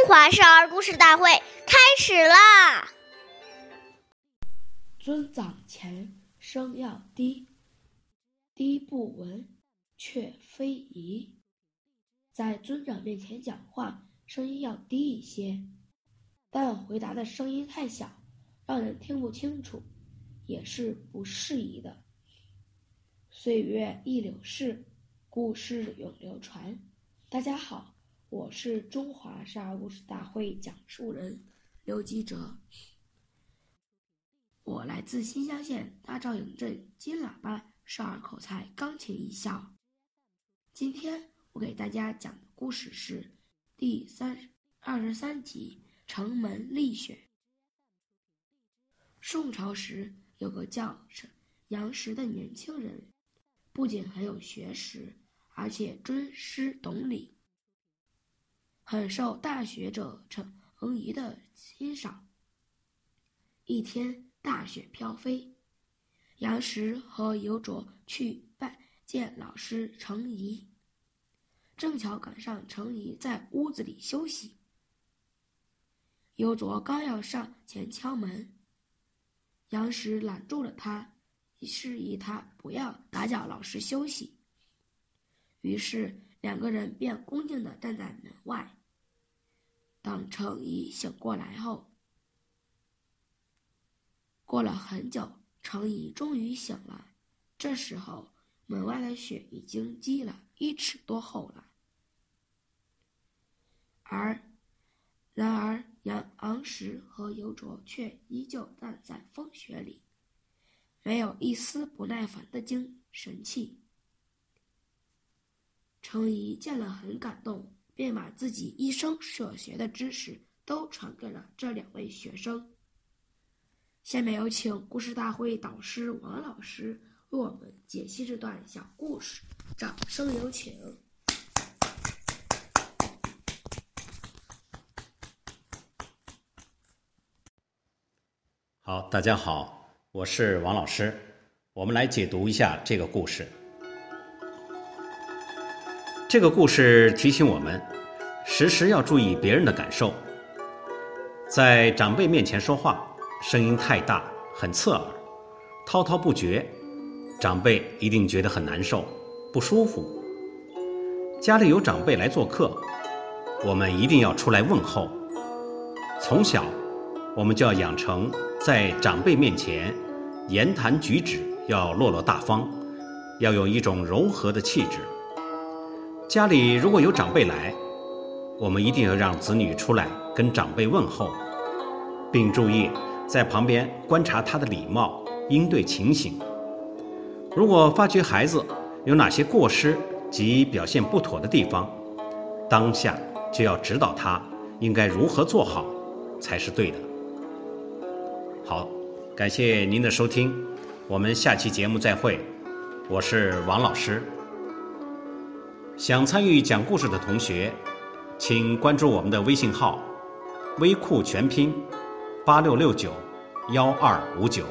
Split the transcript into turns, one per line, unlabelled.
中华少儿故事大会开始啦！
尊长前，声要低，低不闻，却非宜。在尊长面前讲话，声音要低一些，但回答的声音太小，让人听不清楚，也是不适宜的。岁月易流逝，故事永流传。大家好。我是中华少儿故事大会讲述人刘基哲，我来自新乡县大赵营镇金喇叭少儿口才钢琴艺校。今天我给大家讲的故事是第三二十三集《城门立雪》。宋朝时有个叫杨时的年轻人，不仅很有学识，而且尊师懂礼。很受大学者程颐的欣赏。一天，大雪飘飞，杨时和游卓去拜见老师程颐，正巧赶上程颐在屋子里休息。游卓刚要上前敲门，杨时拦住了他，示意他不要打搅老师休息。于是两个人便恭敬地站在门外。当程颐醒过来后，过了很久，程颐终于醒了。这时候，门外的雪已经积了一尺多厚了。而，然而杨昂时和尤卓却依旧站在风雪里，没有一丝不耐烦的精神气。程颐见了，很感动。便把自己一生所学的知识都传给了这两位学生。下面有请故事大会导师王老师为我们解析这段小故事，掌声有请。
好，大家好，我是王老师，我们来解读一下这个故事。这个故事提醒我们，时时要注意别人的感受。在长辈面前说话，声音太大，很刺耳，滔滔不绝，长辈一定觉得很难受、不舒服。家里有长辈来做客，我们一定要出来问候。从小，我们就要养成在长辈面前言谈举止要落落大方，要有一种柔和的气质。家里如果有长辈来，我们一定要让子女出来跟长辈问候，并注意在旁边观察他的礼貌应对情形。如果发觉孩子有哪些过失及表现不妥的地方，当下就要指导他应该如何做好才是对的。好，感谢您的收听，我们下期节目再会，我是王老师。想参与讲故事的同学，请关注我们的微信号“微库全拼八六六九幺二五九”。